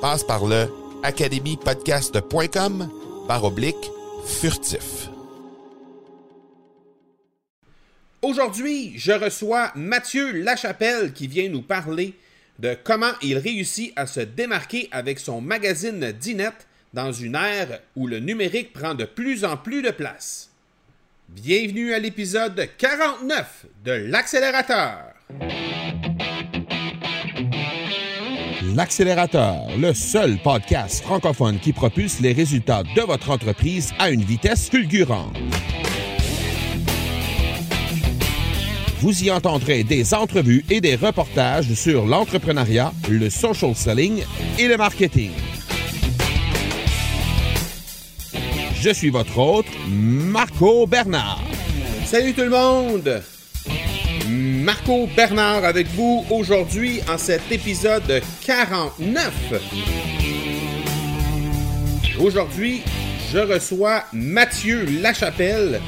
Passe par le academypodcast.com par oblique furtif. Aujourd'hui, je reçois Mathieu Lachapelle qui vient nous parler de comment il réussit à se démarquer avec son magazine Dinette dans une ère où le numérique prend de plus en plus de place. Bienvenue à l'épisode 49 de l'accélérateur. L'accélérateur, le seul podcast francophone qui propulse les résultats de votre entreprise à une vitesse fulgurante. Vous y entendrez des entrevues et des reportages sur l'entrepreneuriat, le social selling et le marketing. Je suis votre hôte, Marco Bernard. Salut tout le monde! Marco Bernard avec vous aujourd'hui en cet épisode 49. Aujourd'hui, je reçois Mathieu Lachapelle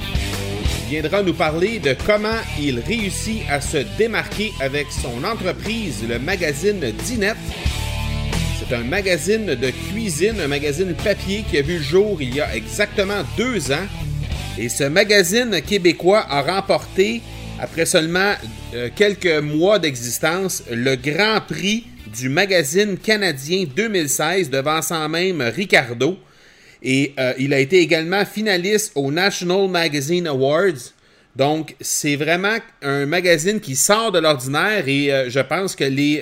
qui viendra nous parler de comment il réussit à se démarquer avec son entreprise, le magazine Dinette. C'est un magazine de cuisine, un magazine papier qui a vu le jour il y a exactement deux ans. Et ce magazine québécois a remporté après seulement euh, quelques mois d'existence, le Grand Prix du magazine canadien 2016 devançant même Ricardo. Et euh, il a été également finaliste au National Magazine Awards. Donc, c'est vraiment un magazine qui sort de l'ordinaire et euh, je pense que les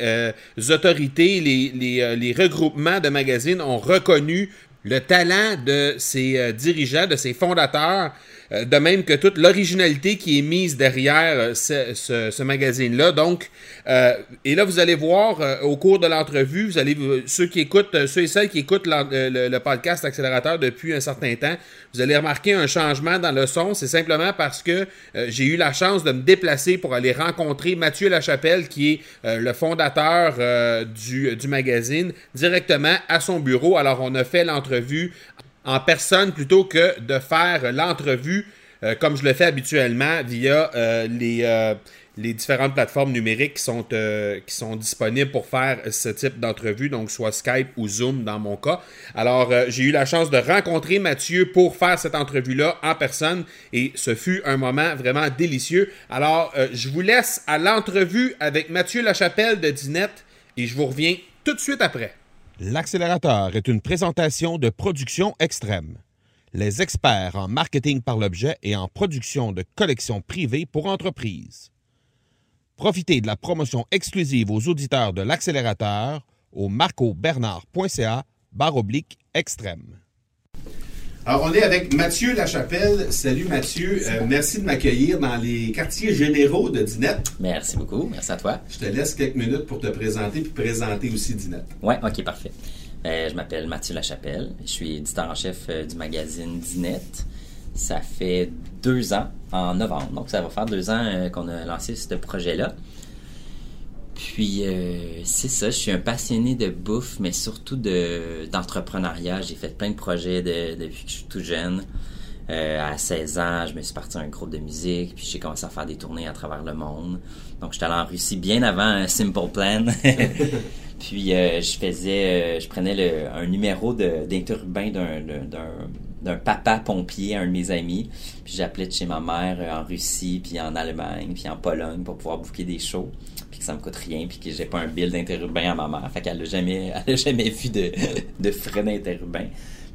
autorités, les, les, regroupements de magazines ont reconnu le talent de ses dirigeants, de ses fondateurs, de même que toute l'originalité qui est mise derrière euh, ce, magazine-là. Donc, euh, et là, vous allez voir au cours de l'entrevue, vous allez ceux qui écoutent, ceux et celles qui écoutent le, podcast Accélérateur depuis un certain temps, vous allez remarquer un changement dans le son. C'est simplement parce que j'ai eu la chance de me déplacer pour aller rencontrer Mathieu Lachapelle, qui est le fondateur du, du magazine, directement à son bureau. Alors, on a fait l'entrevue en personne plutôt que de faire l'entrevue euh, comme je le fais habituellement via euh, les, euh, les, différentes plateformes numériques qui sont, qui sont disponibles pour faire ce type d'entrevue, donc soit Skype ou Zoom dans mon cas. Alors, j'ai eu la chance de rencontrer Mathieu pour faire cette entrevue-là en personne et ce fut un moment vraiment délicieux. Alors, je vous laisse à l'entrevue avec Mathieu Lachapelle de Dinette et je vous reviens tout de suite après. L'accélérateur est une présentation de production extrême. Les experts en marketing par l'objet et en production de collections privées pour entreprises. Profitez de la promotion exclusive aux auditeurs de l'accélérateur au marcobernard.ca barre oblique extrême. Alors, on est avec Mathieu Lachapelle. Salut Mathieu. Euh, merci de m'accueillir dans les quartiers généraux de Dinette. Merci beaucoup. Merci à toi. Je te laisse quelques minutes pour te présenter puis présenter aussi Dinette. Oui, OK, parfait. Euh, je m'appelle Mathieu Lachapelle. Je suis éditeur en chef euh, du magazine Dinette. Ça fait deux ans, en novembre. Donc, ça va faire deux ans qu'on a lancé ce projet-là. Puis euh, c'est ça, je suis un passionné de bouffe, mais surtout de d'entrepreneuriat. J'ai fait plein de projets depuis que je suis tout jeune. Euh, à 16 ans, je me suis parti à un groupe de musique, puis j'ai commencé à faire des tournées à travers le monde. Donc, j'étais allé en Russie bien avant un Simple Plan. puis, euh, je faisais, euh, je prenais le, un numéro d'interurbain d'un, papa pompier, un de mes amis. Puis, j'appelais de chez ma mère euh, en Russie, puis en Allemagne, puis en Pologne pour pouvoir booker des shows. Puis que ça me coûte rien, puis que j'ai pas un bill d'interurbain à ma mère. Fait qu'elle a jamais, a jamais vu de, de frais d'interurbain.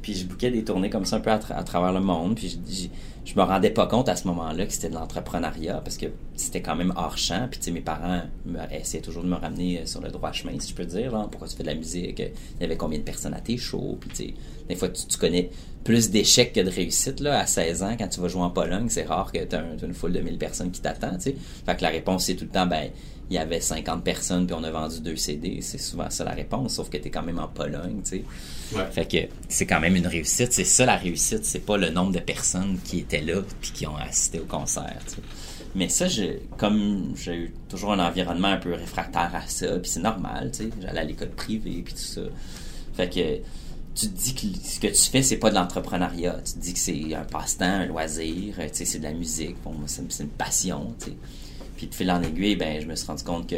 Puis je bouquais des tournées comme ça un peu à, travers le monde. Puis je, je, me rendais pas compte à ce moment-là que c'était de l'entrepreneuriat parce que c'était quand même hors champ. Puis tu sais, mes parents essayaient toujours de me ramener euh, sur le droit chemin, si je peux dire. Pourquoi tu fais de la musique? Il y avait combien de personnes à tes shows? Puis tu sais, des fois, tu, connais plus d'échecs que de réussites. Là, à 16 ans, quand tu vas jouer en Pologne, c'est rare que tu aies une foule de 1000 personnes qui t'attendent. Tu sais. Fait que la réponse, c'est tout le temps, ben il y avait 50 personnes puis on a vendu deux CD. C'est souvent ça la réponse, sauf que tu es quand même en Pologne, tu sais. Fait que c'est quand même une réussite. C'est ça la réussite, c'est pas le nombre de personnes qui étaient là puis qui ont assisté au concert, Mais ça, je, comme j'ai eu toujours un environnement un peu réfractaire à ça, puis c'est normal, tu sais. J'allais à l'école privée puis tout ça. Fait que tu te dis que ce que tu fais, c'est pas de l'entrepreneuriat. Tu te dis que c'est un passe-temps, un loisir, tu sais, c'est de la musique. Pour moi, c'est une passion. Puis de fil en aiguille, ben, je me suis rendu compte que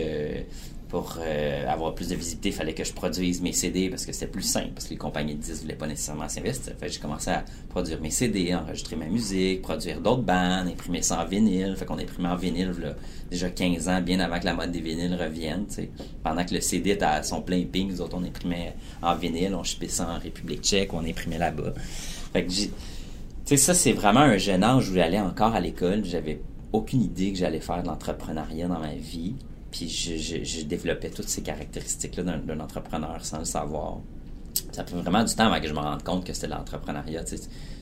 pour euh, avoir plus de visibilité, il fallait que je produise mes CD parce que c'était plus simple, parce que les compagnies de disques voulaient pas nécessairement s'investir. Fait j'ai commencé à produire mes CD, enregistrer ma musique, produire d'autres bandes, imprimer ça en vinyle. Fait qu'on imprimait en vinyle là, déjà 15 ans, bien avant que la mode des vinyles revienne. Pendant que le CD était à son plein ping, nous autres, on imprimait en vinyle, on chipait ça en République tchèque, on imprimait là-bas. Fait que sais, ça, c'est vraiment un jeune âge où j'allais encore à l'école. J'avais aucune idée que j'allais faire de l'entrepreneuriat dans ma vie. Puis je, développais toutes ces caractéristiques-là d'un entrepreneur sans le savoir. Ça fait vraiment du temps avant que je me rende compte que c'était l'entrepreneuriat.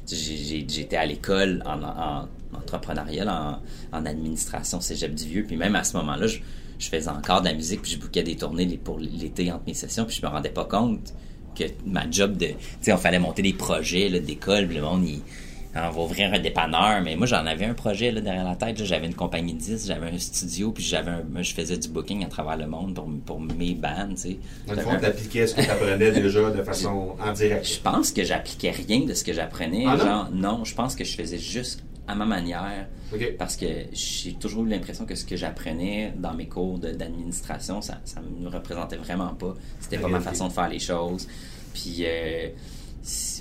J'étais à l'école en, en, entrepreneuriat, en, administration cégep du Vieux. Puis même à ce moment-là, je, faisais encore de la musique, puis je bouquais des tournées pour l'été entre mes sessions, puis je me rendais pas compte que ma job de... Tu sais, on fallait monter des projets d'école, le monde, il on va ouvrir un dépanneur, mais moi j'en avais un projet là, derrière la tête. J'avais une compagnie de 10, j'avais un studio, puis j'avais je faisais du booking à travers le monde pour, pour mes bands. Tu sais. Fond, tu appliquais ce que tu apprenais déjà de façon en direct. Je pense que j'appliquais rien de ce que j'apprenais. Ah, genre, non, je pense que je faisais juste à ma manière. Parce que j'ai toujours eu l'impression que ce que j'apprenais dans mes cours d'administration, ça ne me représentait vraiment pas. C'était pas ma façon de faire les choses. Puis. Euh,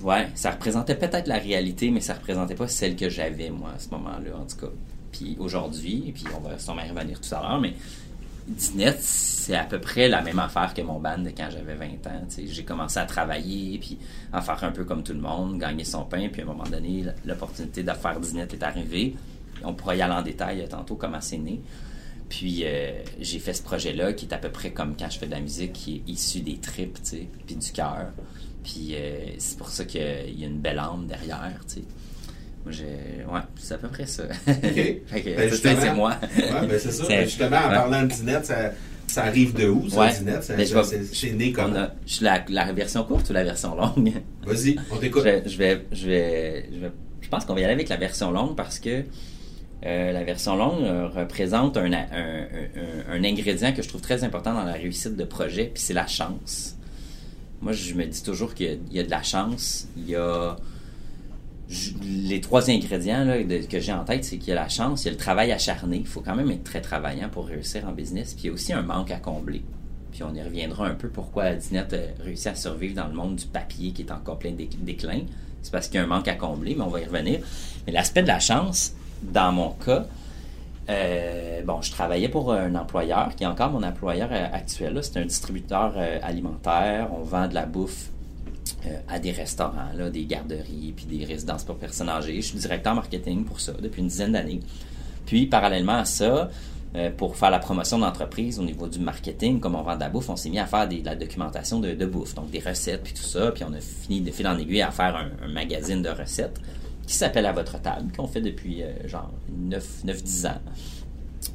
ouais, ça représentait peut-être la réalité, mais ça représentait pas celle que j'avais, moi, à ce moment-là, en tout cas. Puis aujourd'hui, puis on va sûrement y revenir tout à l'heure, mais Dinette, c'est à peu près la même affaire que mon band de quand j'avais 20 ans. J'ai commencé à travailler, puis à faire un peu comme tout le monde, gagner son pain, puis à un moment donné, l'opportunité de faire Dinette est arrivée. On pourra y aller en détail euh, tantôt comment c'est né. Puis euh, j'ai fait ce projet-là qui est à peu près comme quand je fais de la musique, qui est issu des tripes, puis du cœur. Puis euh, c'est pour ça qu'il y a une belle âme derrière, tu sais. Moi, j'ai. Ouais, c'est à peu près ça. OK. Ben, c'est moi. ouais, ben c'est ça. Ben, justement, en parlant de Dinette, ça, ça arrive de où, ça, ouais. Dinette? Ben, c'est né comme. la, la, version courte ou la version longue? Vas-y, on t'écoute. Je, je, vais, je, vais, je vais. Je pense qu'on va y aller avec la version longue parce que. Euh, la version longue euh, représente un, un, un, un, ingrédient que je trouve très important dans la réussite de projet, puis c'est la chance. Moi, je me dis toujours qu'il y, a de la chance. Il y a les trois ingrédients que j'ai en tête, c'est qu'il y a la chance, il y a le travail acharné. Il faut quand même être très travaillant pour réussir en business. Puis il y a aussi un manque à combler. Puis on y reviendra un peu pourquoi Dinette a réussi à survivre dans le monde du papier qui est encore plein de déclin. C'est parce qu'il y a un manque à combler, mais on va y revenir. Mais l'aspect de la chance, dans mon cas, euh, bon, je travaillais pour un employeur qui est encore mon employeur euh, actuel. C'est un distributeur euh, alimentaire. On vend de la bouffe à des restaurants, là, des garderies, puis des résidences pour personnes âgées. Je suis directeur marketing pour ça depuis une dizaine d'années. Puis, parallèlement à ça, pour faire la promotion d'entreprise au niveau du marketing, comme on vend de la bouffe, on s'est mis à faire de la documentation de, bouffe, donc des recettes, puis tout ça. Puis on a fini de fil en aiguille à faire un magazine de recettes qui s'appelle À votre table, qu'on fait depuis euh, genre 9-10 ans.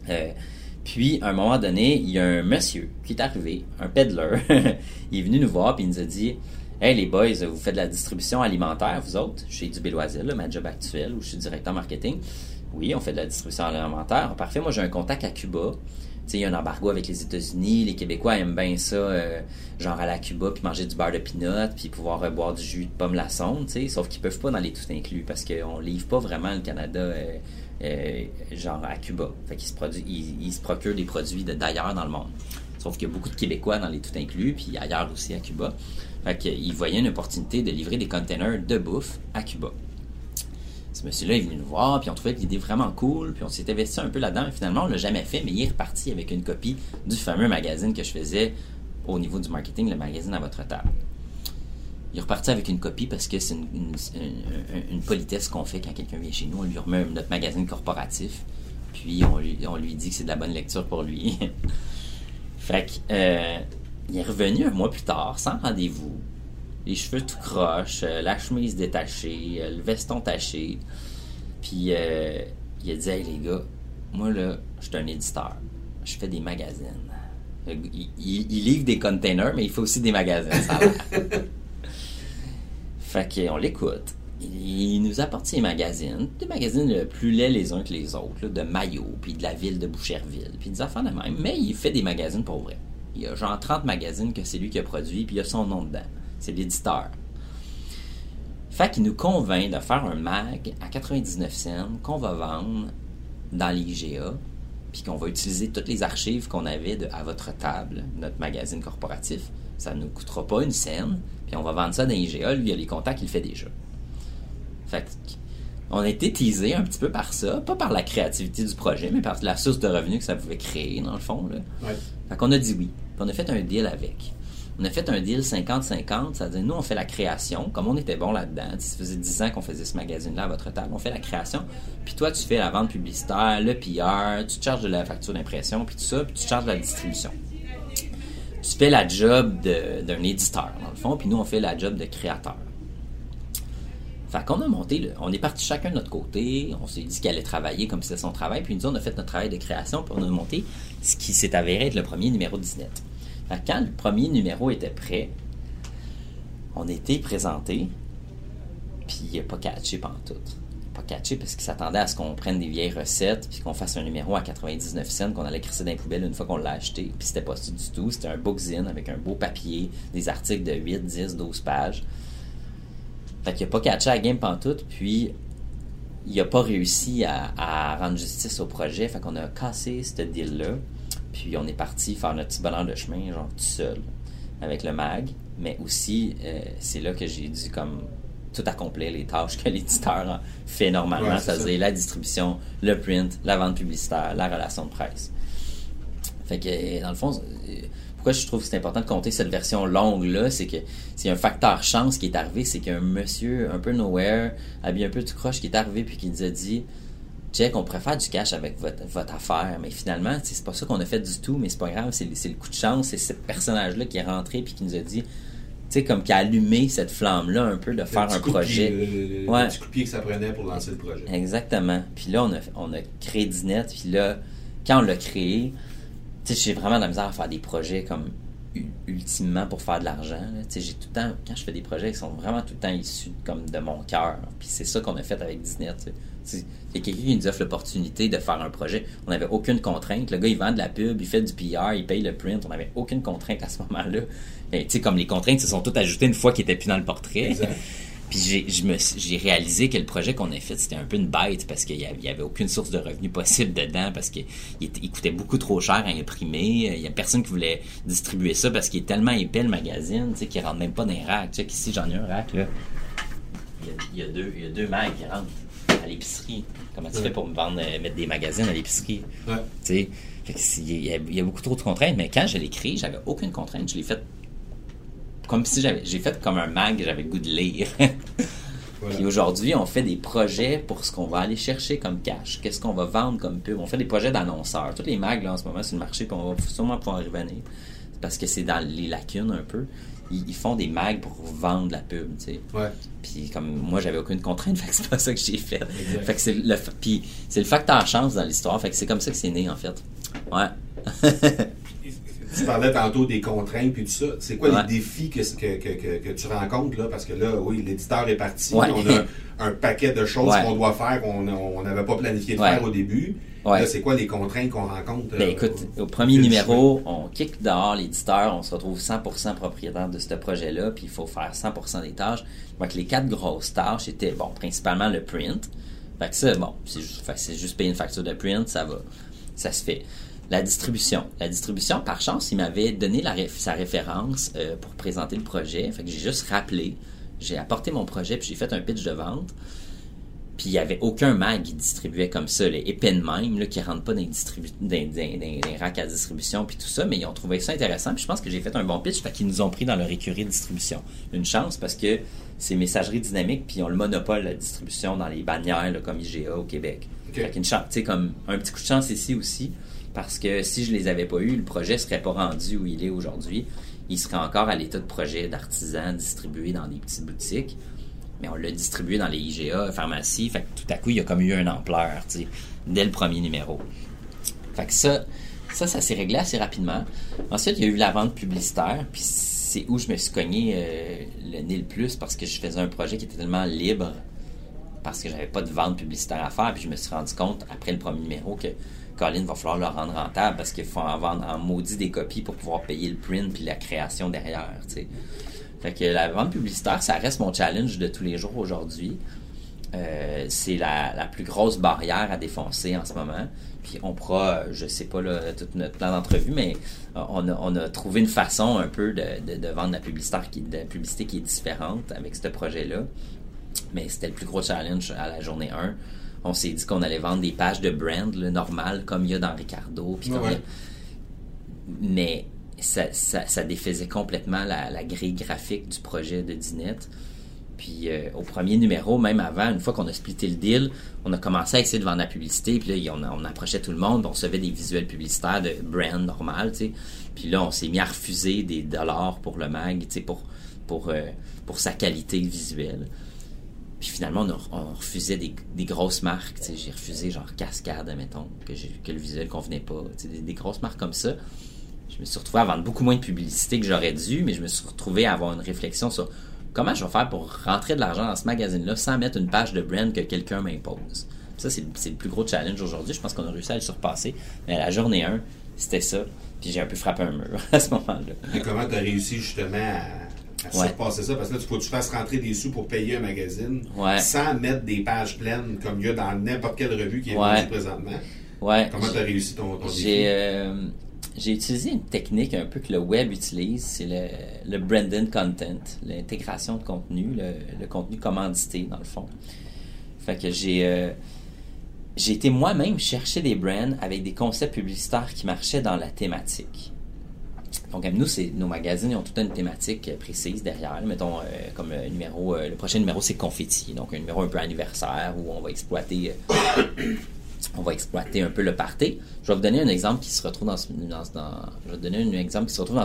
Euh, puis, à un moment donné, il y a un monsieur qui est arrivé, un peddler. il est venu nous voir puis il nous a dit Hey les boys, vous faites de la distribution alimentaire, vous autres, chez Du Béloisel, ma job actuel, où je suis directeur marketing. Oui, on fait de la distribution alimentaire. Parfait, moi j'ai un contact à Cuba. Il y a un embargo avec les États-Unis. Les Québécois aiment bien ça, euh, genre à la Cuba, puis manger du beurre de pinot, puis pouvoir euh, boire du jus de pomme la sonde. Sauf qu'ils peuvent pas dans les tout inclus parce qu'on livre pas vraiment le Canada, euh, genre à Cuba. Fait qu'ils se, ils, se procurent des produits d'ailleurs dans le monde. Sauf qu'il y a beaucoup de Québécois dans les tout inclus, puis ailleurs aussi à Cuba. Fait qu'ils voyaient une opportunité de livrer des containers de bouffe à Cuba. Ce monsieur-là est venu nous voir, puis on trouvait l'idée vraiment cool, puis on s'est investi un peu là-dedans, finalement, on l'a jamais fait, mais il est reparti avec une copie du fameux magazine que je faisais au niveau du marketing, le magazine à votre table. Il est reparti avec une copie parce que c'est une- une politesse qu'on fait quand quelqu'un vient chez nous. On lui remet notre magazine corporatif, puis on lui, on lui dit que c'est de la bonne lecture pour lui. fait que, euh, il est revenu un mois plus tard, sans rendez-vous, les cheveux tout croche, euh, la chemise détachée, euh, le veston taché. Puis euh, il a dit Hey les gars, moi là, je suis un éditeur. Je fais des magazines. Il, il- il livre des containers, mais il fait aussi des magazines, ça a l'air. fait qu'on l'écoute. Il nous apporte ses magazines, des magazines le plus laids les uns que les autres, là, de Maillot, puis de la ville de Boucherville, puis des affaires de même. Mais il fait des magazines pour vrai. Il y a genre 30 magazines que c'est lui qui a produit, puis il y a son nom dedans. C'est l'éditeur. Fait qu'il nous convainc de faire un mag à 99 cents qu'on va vendre dans l'IGA, puis qu'on va utiliser toutes les archives qu'on avait de À votre table, notre magazine corporatif. Ça ne nous coûtera pas une scène, puis on va vendre ça dans l'IGA. Lui, il a les contacts, il le fait déjà. Fait que, on a été teasé un petit peu par ça, pas par la créativité du projet, mais par la source de revenus que ça pouvait créer, dans le fond. Là. Ouais. Fait qu'on a dit oui. Puis on a fait un deal avec. On a fait un deal 50-50, c'est-à-dire nous, on fait la création, comme on était bon là-dedans. Ça faisait 10 ans qu'on faisait ce magazine-là à votre table. On fait la création, puis toi, tu fais la vente publicitaire, le PR, tu charges de la facture d'impression, puis tout ça, puis tu charges la distribution. Tu fais la job d'un éditeur, dans le fond, puis nous, on fait la job de créateur. Fait qu'on a monté, on est parti chacun de notre côté, on s'est dit qu'il allait travailler comme c'était son travail, puis nous, on a fait notre travail de création, puis on a ce qui s'est avéré être le premier numéro de Disney. Fait que quand le premier numéro était prêt, on était présenté, puis il n'a pas catché pantoute. Pas catché parce qu'il s'attendait à ce qu'on prenne des vieilles recettes, puis qu'on fasse un numéro à 99 cents, qu'on allait crisser dans les poubelles une fois qu'on l'a acheté. Puis c'était pas ça du tout. C'était un bookzine avec un beau papier, des articles de 8, 10, 12 pages. Fait qu'il a pas catché à game pantoute, puis il a pas réussi à, à rendre justice au projet. Fait qu'on a cassé ce deal-là. Puis on est parti faire notre petit bonheur de chemin, genre tout seul, avec le mag. Mais aussi, euh, c'est là que j'ai dû comme tout accomplir les tâches que l'éditeur fait normalement, Ouais, c'est c'est-à-dire la distribution, le print, la vente publicitaire, la relation de presse. Fait que, euh, dans le fond, euh, pourquoi je trouve que c'est important de compter cette version longue-là, c'est que c'est un facteur chance qui est arrivé, c'est qu'un monsieur un peu nowhere, habillé un peu tout croche, qui est arrivé puis qui nous a dit On pourrait faire du cash avec votre, votre affaire, mais finalement, c'est pas ça qu'on a fait du tout, mais c'est pas grave, c'est le coup de chance, c'est ce personnage-là qui est rentré puis qui nous a dit, tu sais, comme qui a allumé cette flamme-là un peu de faire un projet. pied, le- le Ouais. petit coup de pied que ça prenait pour lancer le projet. Exactement. Puis là, on a, on a créé Disnet. Puis là, quand on l'a créé, tu sais, j'ai vraiment de la misère à faire des projets comme ultimement pour faire de l'argent. là. Tu sais, j'ai tout le temps, quand je fais des projets, ils sont vraiment tout le temps issus comme de mon cœur. Puis c'est ça qu'on a fait avec tu sais. C'est- Il y a quelqu'un qui nous offre l'opportunité de faire un projet. On n'avait aucune contrainte. Le gars, il vend de la pub, il fait du PR, il paye le print. On n'avait aucune contrainte à ce moment-là. Mais tu sais, comme les contraintes se sont toutes ajoutées une fois qu'il était plus dans le portrait. Exact. Puis j'ai, réalisé que le projet qu'on a fait, c'était un peu une bête parce qu'il y avait, aucune source de revenus possible dedans parce qu'il il coûtait beaucoup trop cher à imprimer. Il y a personne qui voulait distribuer ça parce qu'il est tellement épais le magazine, tu sais, qu'il rentre même pas dans les racks. Tu sais, ici, j'en ai un rack, là. Il y a, il y a deux, il y a deux mags qui rentrent l'épicerie. Comment tu Ouais. fais pour me vendre, euh, mettre des magazines à l'épicerie? Ouais. Tu sais, il y, a, il y a beaucoup trop de contraintes, mais quand je l'ai créé, j'avais aucune contrainte. Je l'ai fait comme si j'avais, j'ai fait comme un mag, j'avais le goût de lire. Voilà. Puis aujourd'hui, on fait des projets pour ce qu'on va aller chercher comme cash. Qu'est-ce qu'on va vendre comme pub? On fait des projets d'annonceurs. Tous les mags, là, en ce moment, sur le marché, puis on va sûrement pouvoir y revenir. Parce que c'est dans les lacunes un peu. Ils, ils font des mags pour vendre la pub, tu sais. Ouais. Puis comme moi, j'avais aucune contrainte, fait que c'est pas ça que j'ai fait. Exact. Fait que c'est le, puis c'est le facteur chance dans l'histoire. Fait que c'est comme ça que c'est né, en fait. Ouais. tu parlais tantôt des contraintes puis tout ça. C'est quoi Ouais. les défis que, que, que, tu rencontres là? Parce que là, oui, l'éditeur est parti. Ouais. On a un paquet de choses Ouais. qu'on doit faire qu'on on n'avait pas planifié de faire au début. Ouais. Là, c'est quoi les contraintes qu'on rencontre? Ben euh, écoute, au- au premier numéro, on kick dehors l'éditeur, on se retrouve 100% propriétaire de ce projet-là, puis il faut faire 100% des tâches. Donc les quatre grosses tâches étaient, bon, principalement le print. Fait que ça, bon, c'est juste, fait que c'est juste payer une facture de print, ça va, ça se fait. La distribution. La distribution, par chance, il m'avait donné la sa référence euh, pour présenter le projet. Fait que j'ai juste rappelé, j'ai apporté mon projet, puis j'ai fait un pitch de vente. Puis il n'y avait aucun mag qui distribuait comme ça, les épines même, là, qui rentrent pas dans les, distribu- dans, dans- dans- dans les racks à distribution, puis tout ça, mais ils ont trouvé ça intéressant. Puis je pense que j'ai fait un bon pitch, fait qu'ils nous ont pris dans leur écurie de distribution. Une chance parce que c'est messagerie dynamique, puis ils ont le monopole de la distribution dans les bannières, là, comme IGA au Québec. Fait qu'une chance, tu sais, comme un petit coup de chance ici aussi, parce que si je les avais pas eu, le projet serait pas rendu où il est aujourd'hui. Il serait encore à l'état de projet d'artisan distribué dans des petites boutiques mais on l'a distribué dans les IGA, pharmacies. Fait que tout à coup, il y a comme eu une ampleur, tu sais, dès le premier numéro. Fait que ça, ça, ça s'est réglé assez rapidement. Ensuite, il y a eu la vente publicitaire, puis c'est où je me suis cogné euh, le nez le plus parce que je faisais un projet qui était tellement libre parce que j'avais pas de vente publicitaire à faire, puis je me suis rendu compte après le premier numéro que Colin va falloir le rendre rentable parce qu'il faut en vendre en maudit des copies pour pouvoir payer le print puis la création derrière, tu sais. Fait que la vente publicitaire, ça reste mon challenge de tous les jours aujourd'hui. Euh, c'est la, la plus grosse barrière à défoncer en ce moment. Puis on pourra, je sais pas là, tout notre plan d'entrevue, mais euh, on a, on a trouvé une façon un peu de, de, de vendre la publicité, qui, de la publicité qui est différente avec ce projet-là. Mais c'était le plus gros challenge à la journée 1. On s'est dit qu'on allait vendre des pages de brand là, normales comme il y a dans Ricardo. Puis Ouais. mais ça, défaisait complètement la, grille graphique du projet de Dinette. Puis euh, au premier numéro, même avant, une fois qu'on a splitté le deal, on a commencé à essayer de vendre la publicité. Puis là, on, approchait tout le monde, on recevait des visuels publicitaires de brand normal. Puis là, on s'est mis à refuser des dollars pour le mag, euh, pour sa qualité visuelle. Puis finalement, on, refusait des, grosses marques. J'ai refusé genre Cascade, admettons, que, le visuel convenait pas. des grosses marques comme ça. Je me suis retrouvé à vendre beaucoup moins de publicité que j'aurais dû, mais je me suis retrouvé à avoir une réflexion sur comment je vais faire pour rentrer de l'argent dans ce magazine-là sans mettre une page de brand que quelqu'un m'impose. Ça, c'est le plus gros challenge aujourd'hui. Je pense qu'on a réussi à le surpasser. Mais la journée 1, c'était ça. Puis j'ai un peu frappé un mur à ce moment-là. Et comment tu as réussi justement à, à Ouais. surpasser ça? Parce que là, tu faut que tu fasses rentrer des sous pour payer un magazine Ouais. sans mettre des pages pleines comme il y a dans n'importe quelle revue qui est Ouais. vendue présentement. Ouais. Comment tu as réussi ton, ton défi? J'ai utilisé une technique un peu que le web utilise, c'est le, le content, l'intégration de contenu, le, le contenu commandité dans le fond. Fait que j'ai euh, j'ai été moi-même chercher des brands avec des concepts publicitaires qui marchaient dans la thématique. Donc, nous, nos magazines ils ont toute une thématique précise derrière. Mettons, euh, comme numéro, euh, le prochain numéro, c'est confetti. Donc, un numéro un peu anniversaire où on va exploiter on va exploiter un peu le party. Je vais vous donner un exemple qui se retrouve dans ce, je vais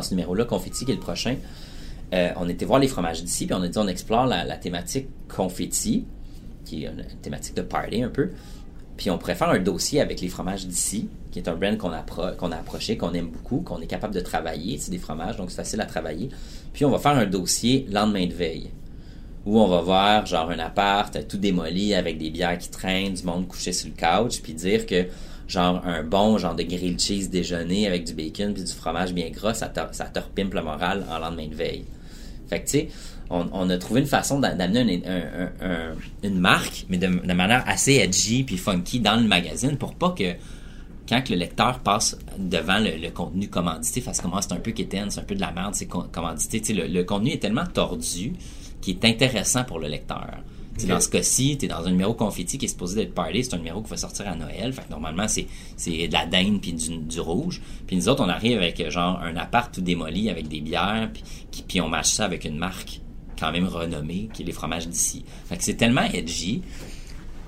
qui numéro-là, Confetti, qui est le prochain. Euh, on était voir les fromages d'ici, puis on a dit on explore la, thématique confetti, qui est une, thématique de party un peu. Puis on pourrait faire un dossier avec les fromages d'ici, qui est un brand qu'on a approché, qu'on aime beaucoup, qu'on est capable de travailler. C'est des fromages, donc c'est facile à travailler. Puis on va faire un dossier lendemain de veille où on va voir genre un appart tout démoli avec des bières qui traînent, du monde couché sur le couch, puis dire que genre un bon genre de grilled cheese déjeuner avec du bacon puis du fromage bien gras, ça te, ça repimpe le moral en lendemain de veille. Fait que tu sais, on, on a trouvé une façon d'a- d'amener un- un- un- un- une marque, mais de, manière assez edgy puis funky dans le magazine pour pas que quand le lecteur passe devant le, contenu commandité, que moi c'est un peu quétaine, c'est un peu de la merde, c'est commandité. Le contenu est tellement tordu qu'il est intéressant pour le lecteur. Dans ce cas-ci, tu es dans un numéro confetti qui est supposé d'être party, c'est un numéro qui va sortir à Noël. Fait que normalement, c'est, c'est de la dinde puis du, du rouge. Puis nous autres, on arrive avec genre un appart tout démoli avec des bières, puis, qui- puis on matche ça avec une marque quand même renommée, qui est les fromages d'ici. Fait que c'est tellement edgy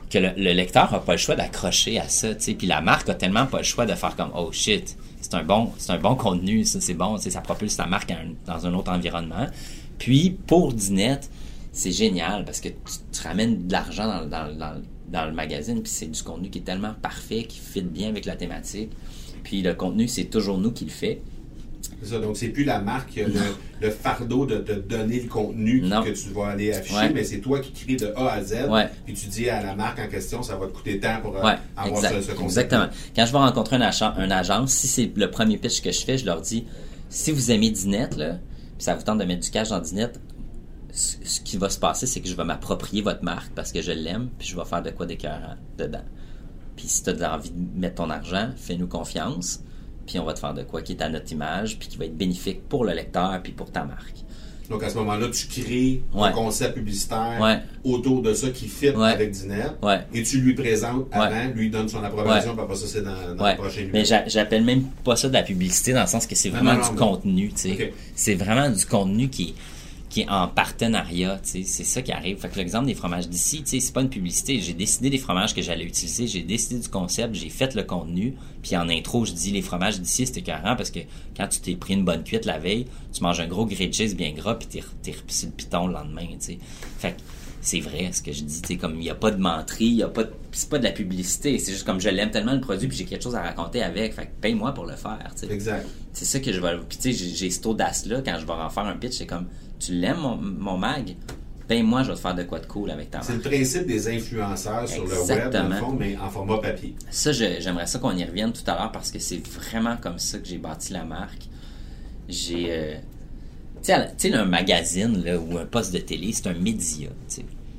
que le, le lecteur a pas le choix d'accrocher à ça, tu sais. Puis la marque a tellement pas le choix de faire comme oh shit, c'est un bon, c'est un bon contenu, ça c'est bon, ça propulse ta marque un- dans un autre environnement. Puis pour Dinette, c'est génial parce que tu, tu ramènes de l'argent dans, dans, dans, dans le magazine, puis c'est du contenu qui est tellement parfait, qui fit bien avec la thématique. Puis le contenu, c'est toujours nous qui le fait. C'est ça, donc c'est plus la marque le, le fardeau de te donner le contenu Non. que tu vas aller afficher, Ouais. mais c'est toi qui crée de A à Z. Ouais. Puis tu dis à la marque en question, ça va te coûter tant pour euh, Ouais, avoir exact- ce, ce exactement. Quand je vais rencontrer un, agent, un agence, si c'est le premier pitch que je fais, je leur dis si vous aimez Dinette, là, puis ça vous tente de mettre du cash dans Dinette, ce qui va se passer, c'est que je vais m'approprier votre marque parce que je l'aime, puis je vais faire de quoi d'écœurant dedans. Puis si tu as envie de mettre ton argent, fais-nous confiance, puis on va te faire de quoi qui est à notre image, puis qui va être bénéfique pour le lecteur, puis pour ta marque. Donc à ce moment-là, tu crées Ouais. un concept publicitaire Ouais. autour de ça qui fit Ouais. avec Dinette. Ouais. Et tu lui présentes avant, lui donne son approbation, puis après ça, c'est dans, dans Ouais. le prochain Mais j'appelle même pas ça de la publicité dans le sens que c'est vraiment non, non, du contenu, tu sais. Ok. C'est vraiment du contenu qui, qui est en partenariat, tu sais. C'est ça qui arrive. Fait que l'exemple des fromages d'ici, tu sais, c'est pas une publicité. J'ai décidé des fromages que j'allais utiliser, j'ai décidé du concept, j'ai fait le contenu, puis en intro, je dis les fromages d'ici, c'était écœurant parce que quand tu t'es pris une bonne cuite la veille, tu manges un gros grilled cheese bien gras, puis t'es, t'es sur le piton le lendemain, tu sais. Fait que c'est vrai ce que je dis, tu sais, comme il n'y a pas de menterie, il y a pas de, c'est pas de la publicité, c'est juste comme je l'aime tellement le produit, puis j'ai quelque chose à raconter avec, fait que paye-moi pour le faire, tu sais. Exact. C'est ça que je vais. Puis tu sais, j'ai- cette audace-là quand je vais en faire un pitch, c'est comme tu l'aimes mon, mon mag, paye-moi, je vais te faire de quoi de cool avec ta C'est le marque. principe des influenceurs sur le web, dans le Exactement. fond, mais en format papier. Ça, j'aimerais ça qu'on y revienne tout à l'heure parce que c'est vraiment comme ça que j'ai bâti la marque. J'ai. euh, tu sais, un magazine là, ou un poste de télé, c'est un média.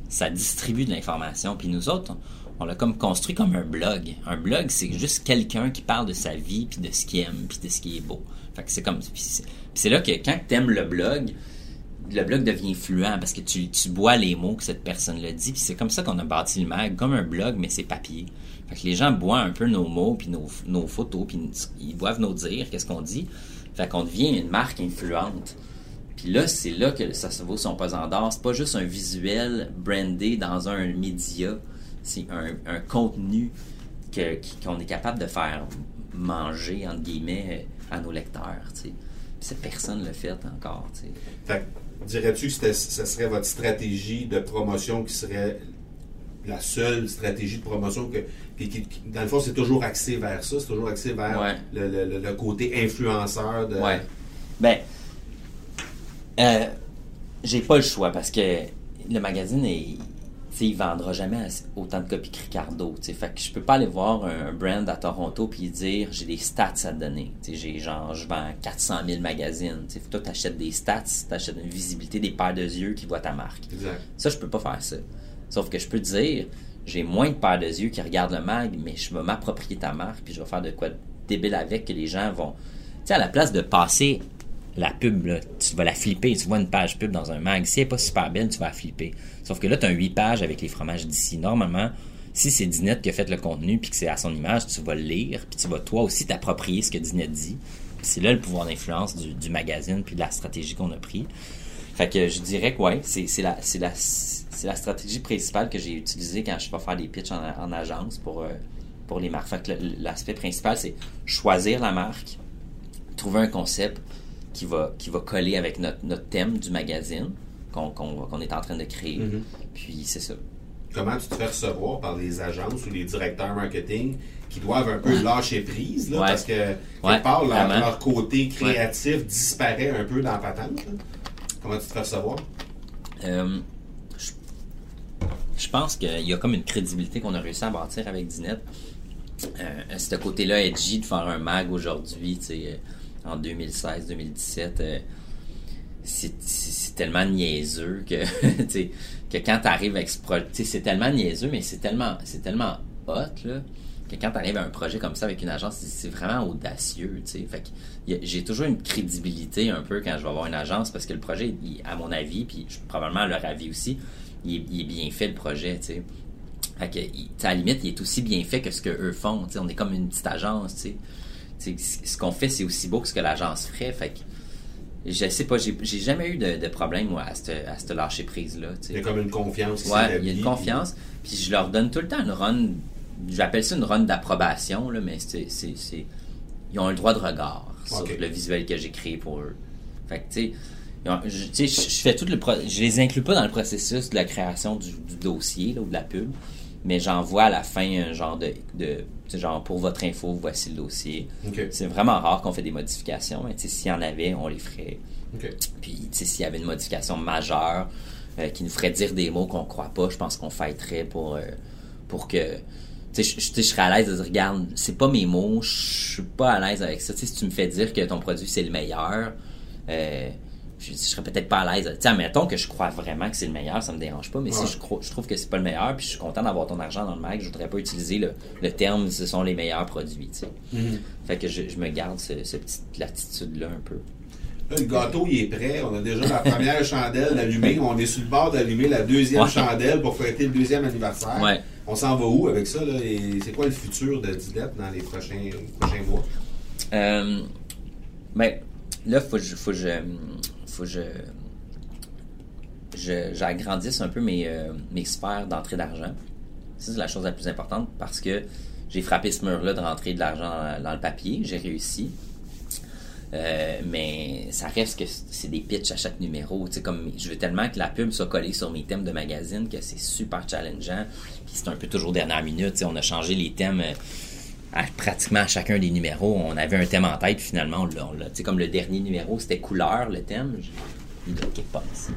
Ça distribue de l'information. Puis nous autres, on, on l'a comme construit comme un blog. Un blog, c'est juste quelqu'un qui parle de sa vie, puis de ce qu'il aime, puis de ce qui est beau. Fait que c'est comme. Puis c'est là que quand tu aimes le blog, le blog devient fluent parce que tu, bois les mots que cette personne-là dit. Puis c'est comme ça qu'on a bâti le mag, comme un blog, mais c'est papier. Fait que les gens boivent un peu nos mots, puis nos, nos photos, puis ils boivent nos dires, qu'est-ce qu'on dit. Fait qu'on devient une marque influente. Puis là, c'est là que ça se vaut son pesant d'or. C'est pas juste un visuel brandé dans un média. C'est un, contenu qu'on est capable de faire manger, entre guillemets, à nos lecteurs, tu sais. Puis cette personne le fait encore, tu sais. Fait que, dirais-tu que ce serait votre stratégie de promotion qui serait la seule stratégie de promotion que, qui, qui- qui- dans le fond, c'est toujours axé vers ça, c'est toujours axé vers Ouais. le, le- le- côté influenceur de. Ouais. Ben, euh, j'ai pas le choix parce que le magazine, est, il vendra jamais autant de copies que Ricardo. tu sais. Fait que je peux pas aller voir un brand à Toronto puis dire j'ai des stats à te donner. Tu J'ai genre, je vends 400 000 magazines. Tu sais, Toi, t'achètes des stats, t'achètes une visibilité, des paires de yeux qui voient ta marque. Exact. Ça, je peux pas faire ça. Sauf que je peux te dire, j'ai moins de paires de yeux qui regardent le mag, mais je vais m'approprier ta marque, puis je vais faire de quoi de débile avec que les gens vont. Tu sais, à la place de passer la pub, là, tu vas la flipper. Tu vois une page pub dans un mag. Si elle n'est pas super belle, tu vas la flipper. Sauf que là, tu as 8 pages avec les fromages d'ici. Normalement, si c'est Dinette qui a fait le contenu puis que c'est à son image, tu vas le lire, puis tu vas toi aussi t'approprier ce que Dinette dit. C'est là le pouvoir d'influence du, magazine puis de la stratégie qu'on a pris. Fait que je dirais que ouais, c'est la, stratégie principale que j'ai utilisée quand je vais faire des pitchs en, en agence pour, euh, pour les marques. Fait que l'aspect principal, c'est choisir la marque, trouver un concept qui va, coller avec notre thème du magazine qu'on est en train de créer. Mhm. Puis c'est ça. Comment tu te fais recevoir par les agences ou les directeurs marketing qui doivent un peu lâcher prise, là, Ouais. parce que, quelque Ouais, part, leur, côté créatif disparaît un peu dans la patente. là. Comment tu te fais recevoir? Euh, je, je pense qu'il y a comme une crédibilité qu'on a réussi à bâtir avec Dinette. Euh, ce côté-là edgy de faire un mag aujourd'hui, tu sais, euh, en 2016-2017, euh, c'est tellement niaiseux que, que quand tu arrives avec ce projet, c'est tellement niaiseux, mais c'est tellement, c'est tellement hot, que quand tu arrives à un projet comme ça avec une agence, c'est- vraiment audacieux, j'ai toujours une crédibilité un peu quand je vais avoir une agence parce que le projet, à mon avis, puis probablement à leur avis aussi, il est, bien fait le projet, à la limite, il est aussi bien fait que ce que eux font. On est comme une petite agence, ce qu'on fait, c'est aussi beau que ce que l'agence ferait. Fait je sais pas, j'ai jamais eu de, de problème, moi, à ce à cette lâcher prise-là. Il y a comme une confiance Ouais, il y a une confiance. Puis je leur donne tout le temps une run. J'appelle ça une run d'approbation, mais c'est, ils ont le droit de regard sur le visuel que j'ai créé pour eux. Fait que, tu sais, je, tu sais, je- je fais tout le pro- je les inclus pas dans le processus de la création du, du dossier là, ou de la pub, mais j'envoie à la fin un genre de, de genre pour votre info, voici le dossier. C'est vraiment rare qu'on fait des modifications, mais s'il y en avait, on les ferait. Puis s'il y avait une modification majeure euh, qui nous ferait dire des mots qu'on croit pas, je pense qu'on fêterait pour, euh, pour que je, je, serais à l'aise de dire, regarde, c'est pas mes mots, je suis pas à l'aise avec ça. si tu me fais dire que ton produit c'est le meilleur, euh, je, serais peut-être pas à l'aise. Tiens, mettons que je crois vraiment que c'est le meilleur, ça me dérange pas, mais si je, je, trouve que c'est pas le meilleur, puis je suis content d'avoir ton argent dans le mag, je voudrais pas utiliser le, terme ce sont les meilleurs produits. Mm-hmm. Fait que je, me garde cette petite latitude-là un peu. le gâteau, il est prêt. On a déjà la première chandelle allumée. On est sur le bord d'allumer la deuxième chandelle pour fêter le deuxième anniversaire. On s'en va où avec ça? Et c'est quoi le futur de Dilette dans les prochains, prochains mois? Euh, ben, là, faut, faut, je, faut que je, j'agrandisse un peu mes, euh, mes sphères d'entrée d'argent. Ça, c'est la chose la plus importante parce que j'ai frappé ce mur-là de rentrer de l'argent dans, le papier. J'ai réussi. Euh, mais ça reste que c'est des pitchs à chaque numéro. comme je veux tellement que la pub soit collée sur mes thèmes de magazine que c'est super challengeant. Puis c'est un peu toujours dernière minute. On a changé les thèmes euh, pratiquement à chacun des numéros, on avait un thème en tête, finalement, on l'a. Tu comme le dernier numéro, c'était couleur, le thème. Il doit pas ici.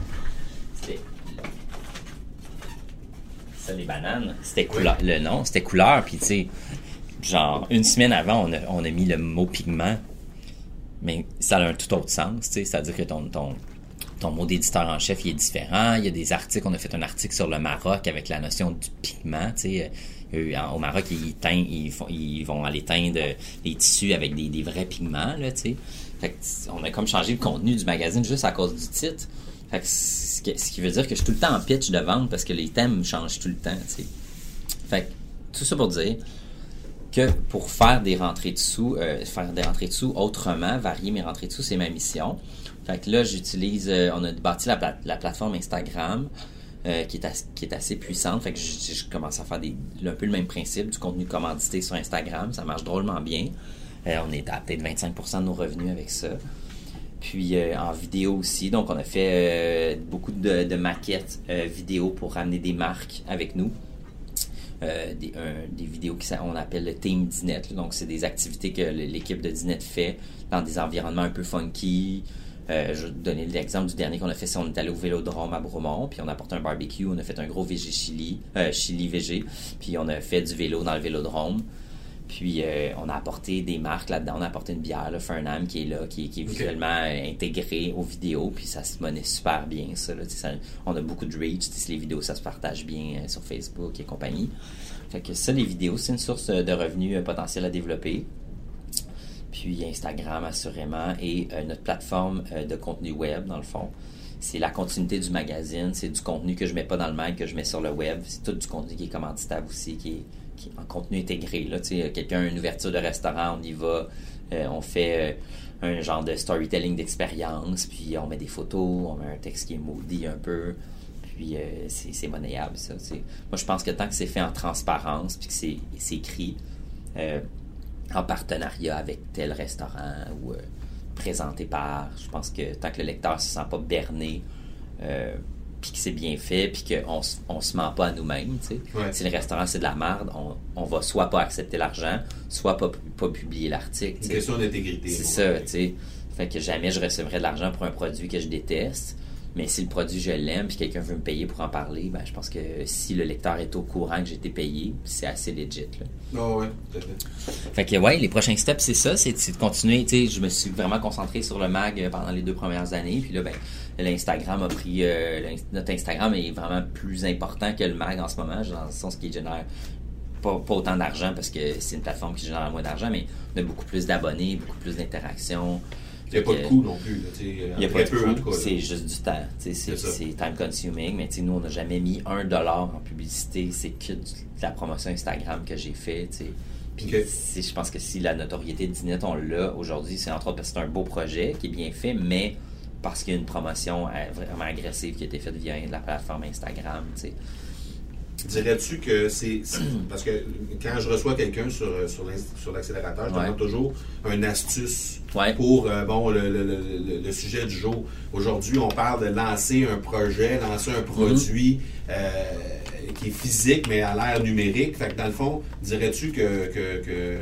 C'était. Ça, les bananes, c'était couleur. Le nom, c'était couleur, puis tu sais, genre, une semaine avant, on a, mis le mot pigment, mais ça a un tout autre sens, tu sais, c'est-à-dire que ton, ton, ton mot d'éditeur en chef, il est différent. Il y a des articles, on a fait un article sur le Maroc avec la notion du pigment, tu sais euh, au Maroc, ils, font, ils vont aller teindre les tissus avec des, vrais pigments, là, on a comme changé le contenu du magazine juste à cause du titre. Fait ce, qui, veut dire que je suis tout le temps en pitch de vente parce que les thèmes changent tout le temps. Fait tout ça pour dire que pour faire des rentrées de sous, euh, faire des rentrées de sous autrement, varier mes rentrées de sous, c'est ma mission. Fait que là, j'utilise, euh, on a bâti la plateforme Instagram. Euh, qui, est assez puissante. Fait que je, commence à faire un peu le même principe du contenu commandité sur Instagram. Ça marche drôlement bien. Euh, on est à peut-être 25% de nos revenus avec ça. Puis euh, en vidéo aussi. Donc on a fait beaucoup de, maquettes vidéo pour ramener des marques avec nous. des, des, vidéos qu'on appelle le Team Dinet. Donc, c'est des activités que l'équipe de Dinet fait dans des environnements un peu funky, euh, je vais donner l'exemple du dernier qu'on a fait, c'est on est allé au Vélodrome à Bromont, puis on a apporté un barbecue, on a fait un gros VG chili, euh, chili VG, puis on a fait du vélo dans le Vélodrome. Puis euh, on a apporté des marques là-dedans. On a apporté une bière, le Fernam, qui est là, qui, est visuellement intégré aux vidéos. Puis ça se monnaie super bien, ça, On a beaucoup de reach. Les vidéos, ça se partage bien sur Facebook et compagnie. Fait que ça, les vidéos, c'est une source de revenus potentiels à développer puis Instagram assurément, et euh, notre plateforme euh, de contenu web, dans le fond. C'est la continuité du magazine, c'est du contenu que je mets pas dans le mag, que je mets sur le web. C'est tout du contenu qui est commanditable aussi, qui est, en contenu intégré. Là, quelqu'un a une ouverture de restaurant, on y va, euh, on fait un genre de storytelling d'expérience, puis on met des photos, on met un texte qui est maudit un peu, puis c'est monnayable ça. Moi je pense que tant que c'est fait en transparence, puis que c'est écrit, en partenariat avec tel restaurant ou euh, présenté par. Je pense que tant que le lecteur ne se sent pas berné, euh, puis que c'est bien fait, puis qu'on on se ment pas à nous-mêmes. Si le restaurant c'est de la merde, on, on va soit pas accepter l'argent, soit pas, pas publier l'article. Une question d'intégrité. C'est ça, tu sais. Fait que jamais je recevrai de l'argent pour un produit que je déteste. Mais si le produit, je l'aime, puis quelqu'un veut me payer pour en parler, ben, je pense que si le lecteur est au courant que j'ai été payé, c'est assez legit. Là. Oh ouais, Fait que, ouais, les prochains steps, c'est ça, c'est de continuer. Tu sais, je me suis vraiment concentré sur le mag euh, pendant les deux premières années, puis là, ben, l'Instagram a pris. Euh, notre Instagram est vraiment plus important que le mag en ce moment, dans le sens qu'il génère pas, pas, autant d'argent parce que c'est une plateforme qui génère moins d'argent, mais on a beaucoup plus d'abonnés, beaucoup plus d'interactions. Il n'y a pas de coût non plus. Il n'y a pas de coût. C'est juste du temps. C'est time consuming. Mais nous, on n'a jamais mis un dollar en publicité. C'est que de la promotion Instagram que j'ai fait. Puis je pense que si la notoriété de Dinet, on l'a aujourd'hui, c'est entre autres parce que c'est un beau projet qui est bien fait, mais parce qu'il y a une promotion euh, vraiment agressive qui a été faite via la plateforme Instagram. Dirais-tu que c'est. Parce que quand je reçois quelqu'un sur, sur l'accélérateur, je demande toujours une astuce pour euh, bon, le, sujet du jour. Aujourd'hui, on parle de lancer un projet, lancer un produit. Euh, qui est physique, mais à l'ère numérique. Fait que dans le fond, dirais-tu que, que, que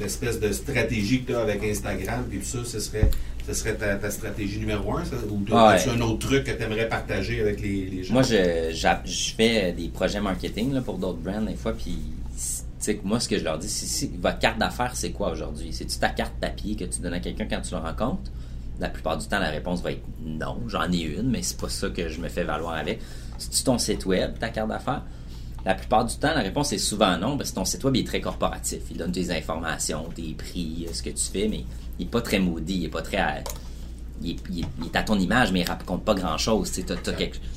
l'espèce de stratégie que tu as avec Instagram, puis tout ça, ce serait, ce serait ta, ta stratégie numéro un, ça? Ou Ah as-tu ouais. un autre truc que tu aimerais partager avec les, les gens? Moi, je, fais des projets marketing là, pour d'autres brands des fois, puis tu sais, moi, ce que je leur dis, c'est si, votre carte d'affaires, c'est quoi aujourd'hui? C'est-tu ta carte papier que tu donnes à quelqu'un quand tu le rencontres? La plupart du temps, la réponse va être non. J'en ai une, mais c'est pas ça que je me fais valoir avec. C'est-tu ton site web, ta carte d'affaires? La plupart du temps, la réponse est souvent non, parce que ton site web est très corporatif. Il donne tes informations, tes prix, ce que tu fais, mais il est pas très maudit, il est pas très... à- il est, à ton image, mais il raconte pas grand-chose.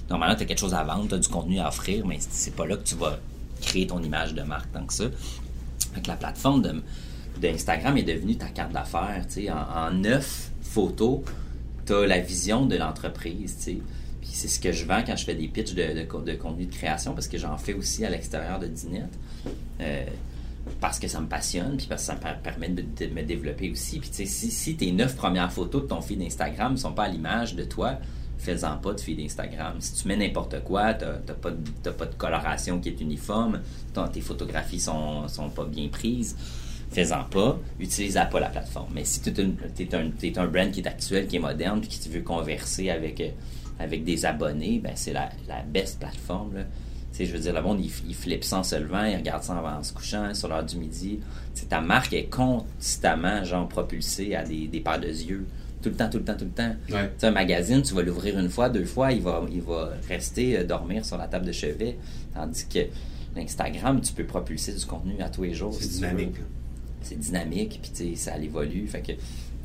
Normalement, tu as quelque chose à vendre, tu as du contenu à offrir, mais c'est- pas là que tu vas créer ton image de marque tant que ça. Que la plateforme d'Instagram est devenue ta carte d'affaires. en neuf photos, tu as la vision de l'entreprise. Puis c'est ce que je vends quand je fais des pitchs de, de, co- de contenu de création, parce que j'en fais aussi à l'extérieur de Dinette. Euh, parce que ça me passionne, puis parce que ça me per- permet de, me développer aussi. Puis tu sais, si, si tes neuf premières photos de ton feed Instagram ne sont pas à l'image de toi, fais-en pas de feed Instagram. Si tu mets n'importe quoi, tu n'as pas, t'as pas de coloration qui est uniforme, ton- tes photographies sont, sont pas bien prises, fais-en pas, utilise pas la plateforme. Mais si tu es, t'es un brand qui est actuel, qui est moderne, puis qui tu veux converser avec, euh, avec des abonnés, ben c'est la, la best plateforme. Là. Je veux dire, le monde, il, il flippe ça en se levant, il regarde ça en, en se couchant, sur l'heure du midi. Ta marque est constamment, genre, propulsée à des, des paires de yeux. Tout le temps, tout le temps, tout le temps. Ouais. Un magazine, tu vas l'ouvrir une fois, deux fois, il va, il va rester euh, dormir sur la table de chevet. Tandis que l'Instagram, tu peux propulser du contenu à tous les jours. C'est si dynamique. là. c'est dynamique, puis tu sais, ça évolue. Fait que,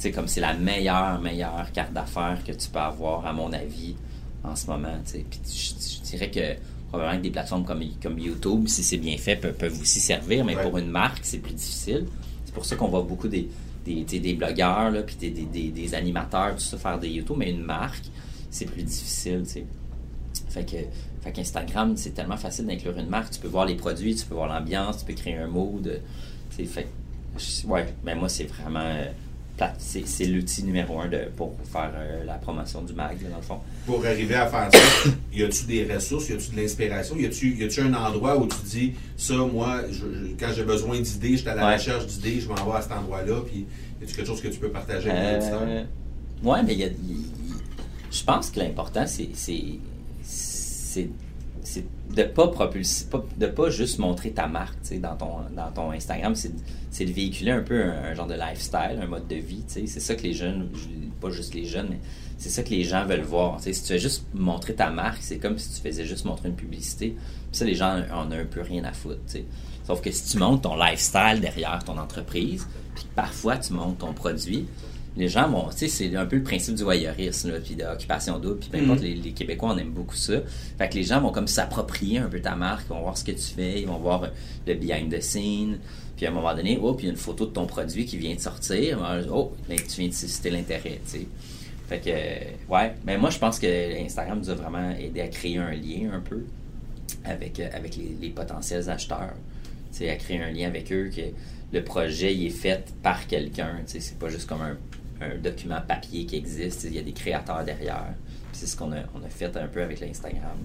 sais, comme c'est la meilleure, meilleure carte d'affaires que tu peux avoir, à mon avis, en ce moment. Puis je, je dirais que probablement que des plateformes comme, comme YouTube, si c'est bien fait, peuvent, peuvent aussi servir, mais Ouais. pour une marque, c'est plus difficile. C'est pour ça qu'on voit beaucoup des, des, des blogueurs, là, puis des, des, des, animateurs, tout ça, faire des YouTube, mais une marque, c'est plus difficile, tu sais. Fait que, fait qu'Instagram, c'est tellement facile d'inclure une marque. Tu peux voir les produits, tu peux voir l'ambiance, tu peux créer un mood. Tu sais, fait ouais, ben moi, c'est vraiment. euh. C'est, l'outil numéro un de, pour faire euh, la promotion du mag, là, dans le fond. Pour arriver à faire ça, y a-tu des ressources, y a-tu de l'inspiration, y a-tu un endroit où tu dis ça, moi, je- je- quand j'ai besoin d'idées, je suis à la Ouais. recherche d'idées, je m'en vais à cet endroit-là, puis y a-tu quelque chose que tu peux partager avec les auditeurs? Euh, ouais, mais il y a- je pense que l'important, c'est, c'est, de pas propulser, pas, de pas juste montrer ta marque dans, ton, dans ton Instagram, c'est, de- véhiculer un peu un, genre de lifestyle, un mode de vie. C'est ça que les jeunes, je- pas juste les jeunes, mais c'est ça que les gens veulent voir. Si tu fais juste montrer ta marque, c'est comme si tu faisais juste montrer une publicité. Puis ça, les gens en ont un peu rien à foutre. Sauf que si tu montres ton lifestyle derrière ton entreprise, puis parfois tu montres ton produit, les gens vont, tu sais, c'est un peu le principe du voyeurisme, puis de l'occupation double, puis peu importe, les, les Québécois, on aime beaucoup ça. Fait que les gens vont comme s'approprier un peu ta marque, ils vont voir ce que tu fais, ils vont voir le behind the scene, puis à un moment donné, oh, puis il y a une photo de ton produit qui vient de sortir, Alors, oh, là, tu viens de susciter l'intérêt, tu sais. Fait que, euh, ouais, mais moi, je pense que Instagram nous a vraiment aidé à créer un lien un peu avec, euh, avec les, les potentiels acheteurs. Tu sais, à créer un lien avec eux, que le projet il est fait par quelqu'un. tu sais, C'est pas juste comme un, un document papier qui existe. Il y a des créateurs derrière. C'est ce qu'on a, on a fait un peu avec l'Instagram,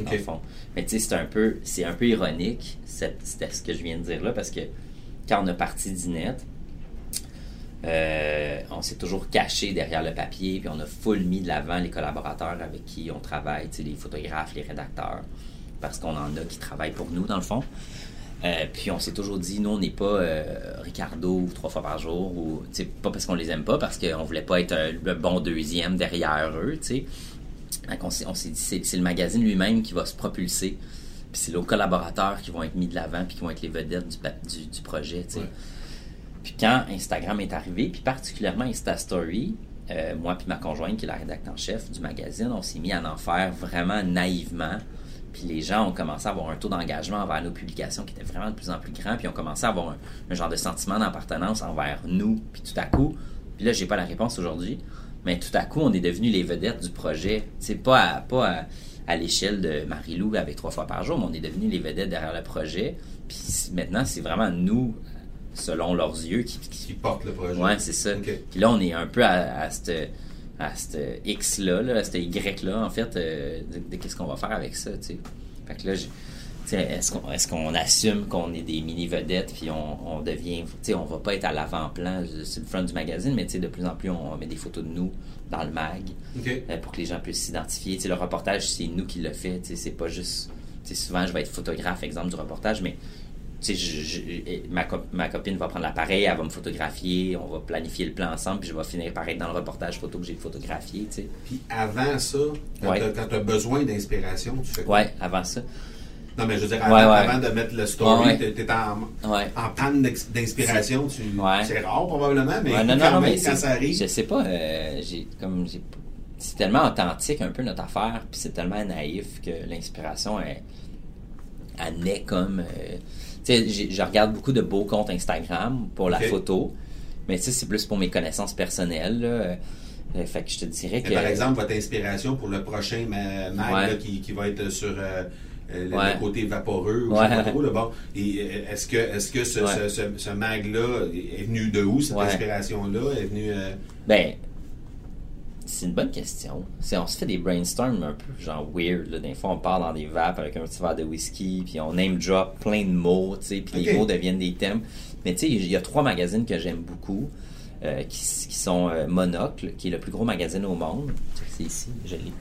dans Ok. le fond. Mais tu sais, c'est un peu, c'est un peu ironique, cette- ce que je viens de dire là, parce que quand on a parti d'Inet, euh, on s'est toujours caché derrière le papier, puis on a full mis de l'avant les collaborateurs avec qui on travaille, les photographes, les rédacteurs, parce qu'on en a qui travaillent pour nous, dans le fond. Euh, puis on s'est toujours dit, nous, on n'est pas euh, Ricardo ou trois fois par jour, ou pas parce qu'on les aime pas, parce qu'on voulait pas être euh, le bon deuxième derrière eux, tu sais. Donc, on s'est dit, c'est c'est le magazine lui-même qui va se propulser, puis c'est nos collaborateurs qui vont être mis de l'avant, puis qui vont être les vedettes du, pa- du, du projet, tu sais. Ouais. Puis quand Instagram est arrivé, puis particulièrement Insta Story, euh, moi puis ma conjointe qui est la rédactrice en chef du magazine, on s'est mis à en faire vraiment naïvement. Puis les gens ont commencé à avoir un taux d'engagement envers nos publications qui était vraiment de plus en plus grand. Puis ont commencé à avoir un, un genre de sentiment d'appartenance envers nous. Puis tout à coup, puis là, j'ai pas la réponse aujourd'hui, mais tout à coup, on est devenus les vedettes du projet. C'est pas à, pas à, à l'échelle de Marie-Lou avec trois fois par jour, mais on est devenus les vedettes derrière le projet. Puis maintenant, c'est vraiment nous, selon leurs yeux, qui, qui Qui porte le projet. Ouais, c'est ça. Puis là, on est un peu à, à cette, à cette X-là, là, à cette Y-là, en fait, euh, de, de qu'est-ce qu'on va faire avec ça, tu sais. Fait que là, est-ce qu'on est assume qu'on est des mini-vedettes, puis on, on devient, tu sais, on va pas être à l'avant-plan sur le front du magazine, mais tu sais, de plus en plus, on met des photos de nous dans le mag euh, pour que les gens puissent s'identifier. Tu sais, le reportage, c'est nous qui le fait. Tu sais, c'est pas juste. Tu sais, souvent, je vais être photographe, exemple du reportage, mais je- je- ma, co- ma copine va prendre l'appareil, elle va me photographier, on va planifier le plan ensemble, puis je vais finir par être dans le reportage photo que j'ai photographié. Tu sais. Puis avant ça, quand Ouais. tu as, besoin d'inspiration, tu fais quoi? Ouais, avant ça. Non, mais je veux dire, avant, ouais. avant de mettre le story, t'es- t'es en, panne d'inspiration. tu-. C'est rare probablement, mais non, quand non, non, même, mais quand ça arrive. Je sais pas, euh, j'ai comme j'ai c'est tellement authentique un peu notre affaire, puis c'est tellement naïf que l'inspiration elle, elle naît comme euh, tu sais, je regarde beaucoup de beaux comptes Instagram pour la photo, mais tu sais c'est plus pour mes connaissances personnelles là. Euh, fait que je te dirais que par exemple, votre inspiration pour le prochain ma- mag Ouais. là, qui, qui va être sur euh, euh, le, Ouais. côté vaporeux ou Ouais. je sais pas trop, là, bon. Est-ce que, est-ce que ce, Ouais. ce, ce- ce mag-là est venu de où, cette inspiration-là? Est venue... Ben, c'est une bonne question. C'est, on se fait des brainstorms un peu genre weird. Là. Des fois, on part dans des vapes avec un petit verre de whisky, puis on name drop plein de mots, tu sais, puis les mots deviennent des thèmes. Mais tu sais, il y a trois magazines que j'aime beaucoup, euh, qui, qui sont euh, Monocle, qui est le plus gros magazine au monde. C'est ici, je l'ai.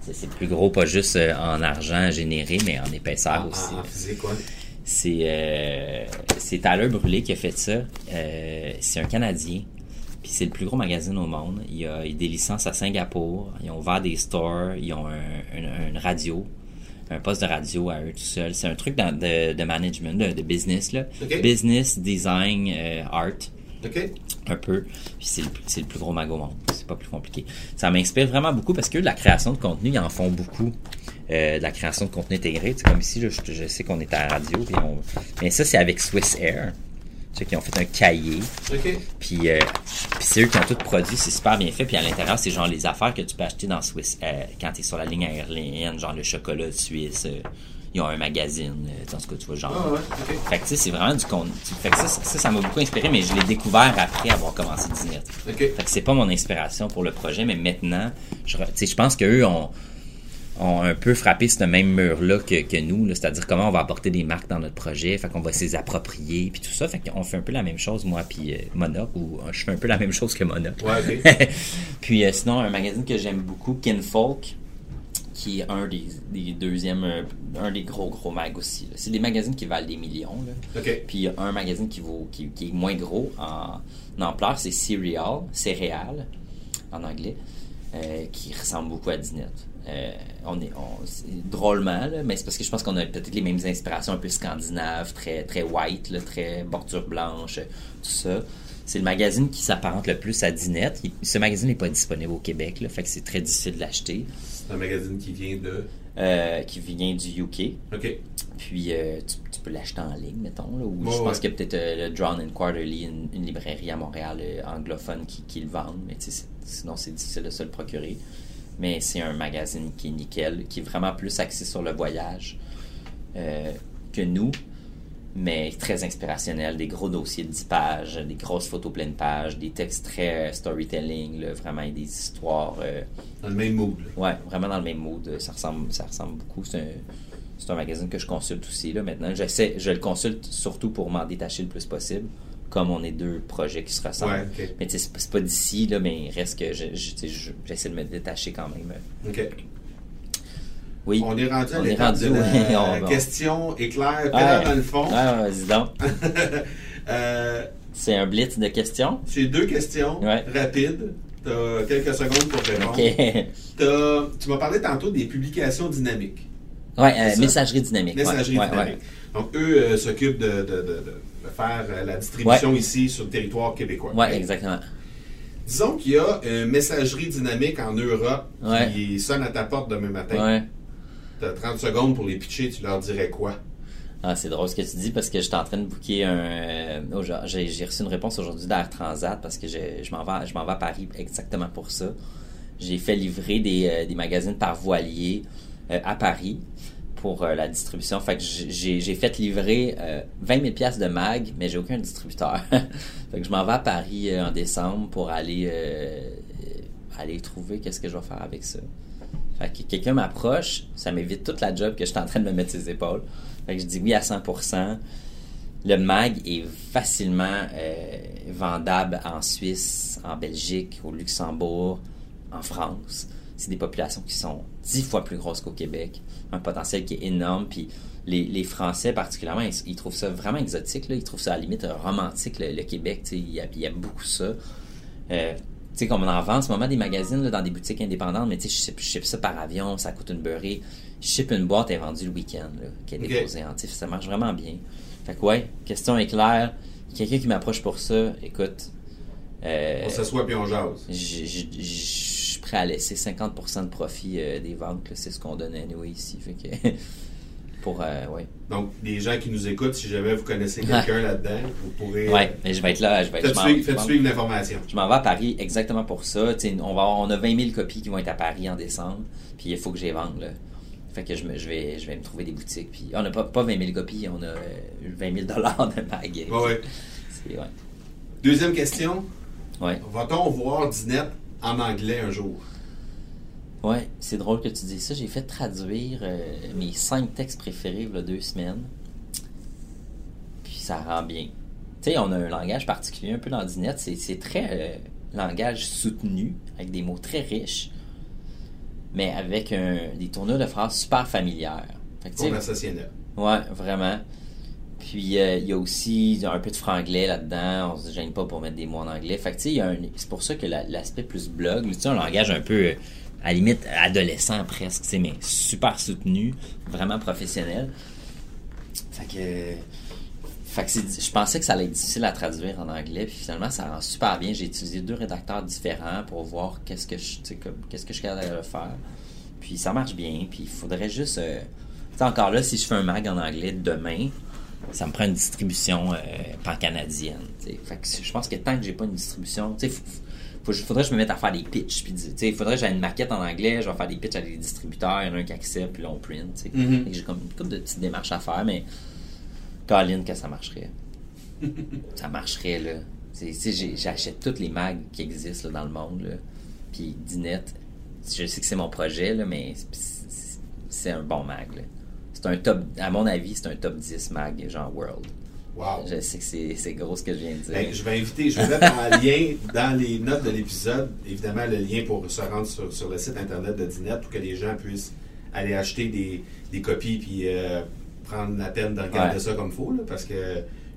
C'est, c'est le plus gros, pas juste euh, en argent généré, mais en épaisseur en, aussi. en- en physique, quoi? C'est euh, c'est Tyler Brûlé qui a fait ça. Euh, c'est un Canadien. Puis c'est le plus gros magazine au monde. Il a, il a des licences à Singapour. Ils ont ouvert des stores. Ils ont un, un- une radio. Un poste de radio à eux tout seuls. C'est un truc dans- de, de management, de, de business. Là. Business, design, euh, art OK? un peu. Puis c'est le, c'est le plus gros mag au monde. C'est pas plus compliqué. Ça m'inspire vraiment beaucoup parce que de la création de contenu, ils en font beaucoup. Euh, de la création de contenu intégré. Sais, comme ici, là, je, je sais qu'on est à la radio. Puis on... Mais ça, c'est avec Swiss Air. Sais, qui ont fait un cahier. Puis, euh, puis c'est eux qui ont tout produit. C'est super bien fait. Puis à l'intérieur, c'est genre les affaires que tu peux acheter dans Swiss euh, quand tu es sur la ligne aérienne. Genre le chocolat suisse. euh, ils ont un magazine. dans ce cas, tu vois, genre. Ah ouais, OK. Fait que tu sais, c'est vraiment du contenu. Fait que ça, ça, m'a beaucoup inspiré, mais je l'ai découvert après avoir commencé Disney. OK. Fait que c'est pas mon inspiration pour le projet, mais maintenant, je, re- tu sais, je pense qu'eux ont, ont un peu frappé ce même mur-là que, que nous, c'est-à-dire comment on va apporter des marques dans notre projet, fait qu'on va s'y approprier, puis tout ça, fait qu'on fait un peu la même chose, moi, puis euh, Monoc, ou euh, je fais un peu la même chose que Monoc. Ouais, puis euh, sinon, un magazine que j'aime beaucoup, Kinfolk, qui est un des, des deuxièmes, euh, un des gros gros mags aussi. C'est des magazines qui valent des millions. Là. OK. Puis il y a un magazine qui, vaut, qui, qui est moins gros en, en ampleur, c'est Cereal, Céréales en anglais, euh, qui ressemble beaucoup à Dinet. Euh, on est, drôlement, mais c'est parce que je pense qu'on a peut-être les mêmes inspirations un peu scandinaves, très, très white, très bordure blanche, tout ça. C'est le magazine qui s'apparente le plus à Dinet. Il- ce magazine n'est pas disponible au Québec, là, fait que c'est très difficile de l'acheter. C'est un magazine qui vient de... Euh, qui vient du UK. OK. Puis euh, tu, tu peux l'acheter en ligne, mettons. Là, ou Ouais, je pense ouais. qu'il y a peut-être euh, le Drawn and Quarterly, une, une librairie à Montréal euh, anglophone qui, qui le vendent. Mais sinon, c'est difficile de se le procurer. Mais c'est un magazine qui est nickel, qui est vraiment plus axé sur le voyage que nous, mais très inspirationnel. Des gros dossiers de 10 pages, des grosses photos pleines pages, des textes très euh, storytelling, là, vraiment des histoires. euh, Dans le même mood. Ouais, vraiment dans le même mood. Ça ressemble, ça ressemble beaucoup. C'est un, un magazine que je consulte aussi là, maintenant. J'essaie, je le consulte surtout pour m'en détacher le plus possible, comme on est deux projets qui se ressemblent. Ouais, ok. Mais c'est pas- d'ici, là, mais il reste que je- je- j'essaie de me détacher quand même. OK. Oui. On est rendu à On est l'étape rendu, de la oui, on question éclair, pédale dans le fond. Ah, vas-y donc. Euh, C'est un blitz de questions? c'est deux questions Ouais. rapides. Tu as quelques secondes pour répondre. OK. T'as- tu m'as parlé tantôt des publications dynamiques. C'est euh, messagerie dynamique. Messagerie ouais, dynamique. ouais. Donc, eux euh, s'occupent de, de- de- de- de faire euh, la distribution ici sur le territoire québécois. Ouais, exactement. Disons qu'il y a une messagerie dynamique en Europe qui sonne à ta porte demain matin. Ouais. Tu as 30 secondes pour les pitcher, tu leur dirais quoi? Ah, c'est drôle ce que tu dis parce que j'étais en train de booker un. euh, j'ai, reçu une réponse aujourd'hui d'Air Transat parce que je, je m'en vais, vais à Paris exactement pour ça. J'ai fait livrer des, euh, des magazines par voilier euh, à Paris pour la distribution. Fait que j'ai, fait livrer euh, 20 000 pièces de mag, mais j'ai aucun distributeur. fait que je m'en vais à Paris en décembre pour aller aller trouver qu'est-ce que je vais faire avec ça. Fait que quelqu'un m'approche, ça m'évite toute la job que je suis en train de me mettre ses épaules. Fait que je dis oui à 100%. Le mag est facilement euh, vendable en Suisse, en Belgique, au Luxembourg, en France. C'est des populations qui sont dix fois plus grosses qu'au Québec. Un potentiel qui est énorme. Puis les, Français, particulièrement, ils, ils trouvent ça vraiment exotique. Là. Ils trouvent ça à la limite romantique, le, Québec. tu sais. Il y, a, il y a beaucoup ça. Euh, sais, comme on en vend en ce moment des magazines là, dans des boutiques indépendantes, mais tu sais, je ship, ça par avion, ça coûte une beurrée. Je ship une boîte, elle est vendue le week-end, qui est déposée en tif. Ça marche vraiment bien. Fait que ouais, question est claire. Quelqu'un qui m'approche pour ça, écoute, euh, On s'assoit puis on jase. je suis prêt à laisser 50% de profit euh, des ventes. C'est ce qu'on donne anyway ici. Fait que pour euh, ouais. Donc, les gens qui nous écoutent, si jamais vous connaissez quelqu'un là-dedans, vous pourrez. Ouais, mais je vais être là. Je vais Faites suivre, faites suivre l'information. je m'en vais à Paris exactement pour ça. On, va, on a 20 000 copies qui vont être à Paris en décembre. Puis il faut que je les vende. Là. Fait que je, me, je, vais, je vais me trouver des boutiques. Puis on n'a pas, pas 20 000 copies, on a euh, 20 000 dollars de mag. Ouais, ouais. Deuxième question. Ouais. Va-t-on voir Dinette en anglais un jour? Ouais, c'est drôle que tu dis ça. J'ai fait traduire euh, mes cinq textes préférés il y a deux semaines. Puis ça rend bien. Tu sais, on a un langage particulier un peu dans Dinette. C'est, très euh, langage soutenu, avec des mots très riches, mais avec un, des tournures de phrases super familières. Fait que, tu. Ouais, vraiment. Puis euh, il y a aussi un peu de franglais là-dedans. On se gêne pas pour mettre des mots en anglais. Fait que tu sais, il y a un- c'est pour ça que la- l'aspect plus blog, tu sais, un langage un peu euh, à la limite adolescent presque, sais, mais super soutenu, vraiment professionnel. Fait que fait que c'est- je pensais que ça allait être difficile à traduire en anglais, puis finalement ça rend super bien. J'ai utilisé deux rédacteurs différents pour voir qu'est-ce que je, qu'est-ce que je suis capable de faire. Puis ça marche bien. Puis il faudrait juste, euh, encore là, si je fais un mag en anglais demain, ça me prend une distribution euh, pan-canadienne. Fait que je pense que tant que j'ai pas une distribution, tu sais, faut, faudrait que je me mette à faire des pitchs. Puis, tu sais, faudrait que j'ai une maquette en anglais, je vais faire des pitchs avec les distributeurs, il y en a un qui accepte, puis là on print. tu sais. Mhm. Fait que J'ai comme une couple de petites démarches à faire, mais Colin, que ça marcherait. ça marcherait, là. J'achète toutes les mags qui existent là, dans le monde, là. Puis Dinette, je sais que c'est mon projet, là, mais c'est- un bon mag, là. C'est un top, à mon avis, c'est un top 10 mag, genre World. Wow. Je sais que c'est gros ce que je viens de dire. Ben, je vais inviter, je vais mettre en lien dans les notes de l'épisode, évidemment, le lien pour se rendre sur, sur le site internet de Dinette pour que les gens puissent aller acheter des, des copies puis euh, prendre la peine de regarder Ouais. ça comme il faut, là, parce que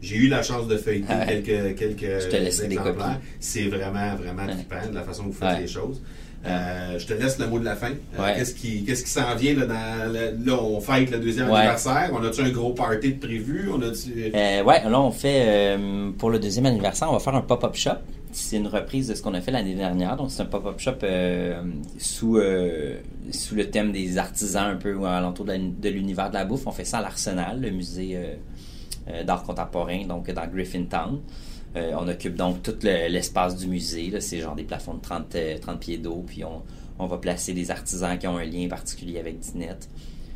j'ai eu la chance de feuilleter Ouais. quelques, quelques exemplaires. C'est vraiment, vraiment Ouais. trippant de la façon que vous faites les choses. Euh, je te laisse le mot de la fin. Euh, Ouais. Qu'est-ce qui, s'en vient là, dans le- là, on fête le deuxième Ouais. anniversaire. On a-tu un gros party de prévu? On a-tu... Euh, ouais, là, on fait, pour le deuxième anniversaire, on va faire un pop-up shop. C'est une reprise de ce qu'on a fait l'année dernière. Donc, c'est un pop-up shop sous, sous le thème des artisans, un peu alentour de l'univers de la bouffe. On fait ça à l'Arsenal, le musée d'art contemporain, donc dans Griffintown. Euh, on occupe donc tout le- l'espace du musée. C'est genre des plafonds de 30, euh, 30 pieds d'eau. Puis on, on va placer des artisans qui ont un lien particulier avec Dinette.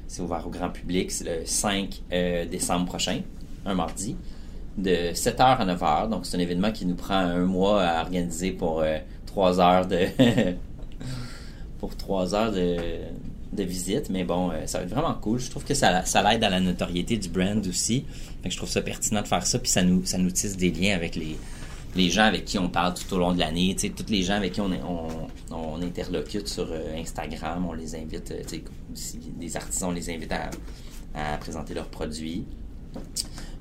C'est ouvert au grand public. C'est le 5 euh, décembre prochain, un mardi, de 7h à 9h. Donc, c'est un événement qui nous prend un mois à organiser pour 3 heures de. pour 3 heures de, de visite. Mais bon, euh, ça va être vraiment cool. Je trouve que ça, ça l'aide à la notoriété du brand aussi. Je trouve ça pertinent de faire ça. Puis ça nous, ça nous tisse des liens avec les, les gens avec qui on parle tout au long de l'année, tu sais, tous les gens avec qui on, on, on interlocute sur euh, Instagram, on les invite, euh, tu sais, des artisans, on les invite à, à présenter leurs produits.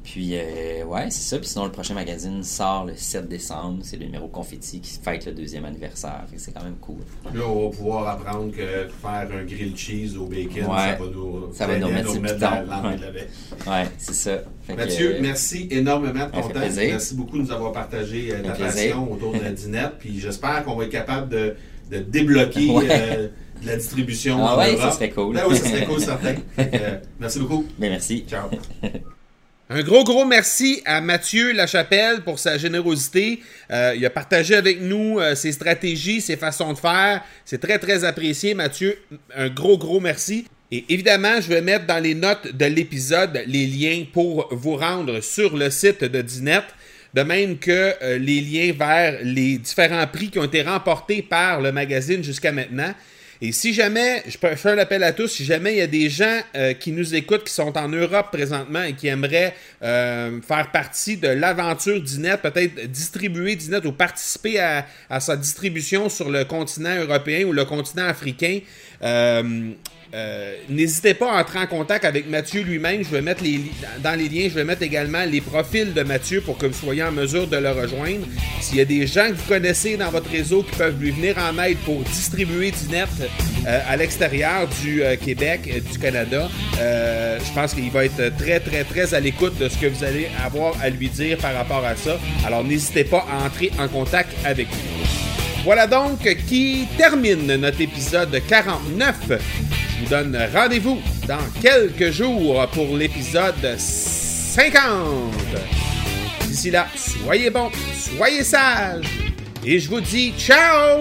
Puis, euh, ouais, c'est ça. Puis sinon, le prochain magazine sort le 7 décembre. C'est le numéro Confetti qui fête le deuxième anniversaire. C'est quand même cool. Là, on va pouvoir apprendre que faire un grilled cheese au bacon, Ouais. ça va nous, Ça va nous remettre Ouais. de la veille. Ouais, c'est ça. Fait que, Mathieu, euh, merci énormément de ton temps. Merci beaucoup de nous avoir partagé euh, ta passion autour de la dinette. Puis j'espère qu'on va être capable de, de débloquer Ouais. euh, de la distribution Ah en ouais, Europe. ça serait cool. Ben oui, ça serait cool, certain. Merci beaucoup. Ben merci. Ciao. Un gros, gros merci à Mathieu Lachapelle pour sa générosité. Euh, il a partagé avec nous euh, ses stratégies, ses façons de faire. C'est très, très apprécié, Mathieu. Un gros, gros merci. Et évidemment, je vais mettre dans les notes de l'épisode les liens pour vous rendre sur le site de Dinette. De même que euh, les liens vers les différents prix qui ont été remportés par le magazine jusqu'à maintenant. Et si jamais, je faire un appel à tous, si jamais il y a des gens euh, qui nous écoutent, qui sont en Europe présentement et qui aimeraient euh, faire partie de l'aventure d'Inet, peut-être distribuer d'Inet ou participer à, à, sa distribution sur le continent européen ou le continent africain, euh, euh, n'hésitez pas à entrer en contact avec Mathieu lui-même. Je vais mettre dans les liens, je vais mettre également les profils de Mathieu pour que vous soyez en mesure de le rejoindre. S'il y a des gens que vous connaissez dans votre réseau qui peuvent lui venir en aide pour distribuer du net euh, à l'extérieur du euh, Québec, du Canada, je pense qu'il va être très, très, très à l'écoute de ce que vous allez avoir à lui dire par rapport à ça. Alors n'hésitez pas à entrer en contact avec lui. Voilà donc qui termine notre épisode 49. Je vous donne rendez-vous dans quelques jours pour l'épisode 50. D'ici là, soyez bons, soyez sages, et je vous dis ciao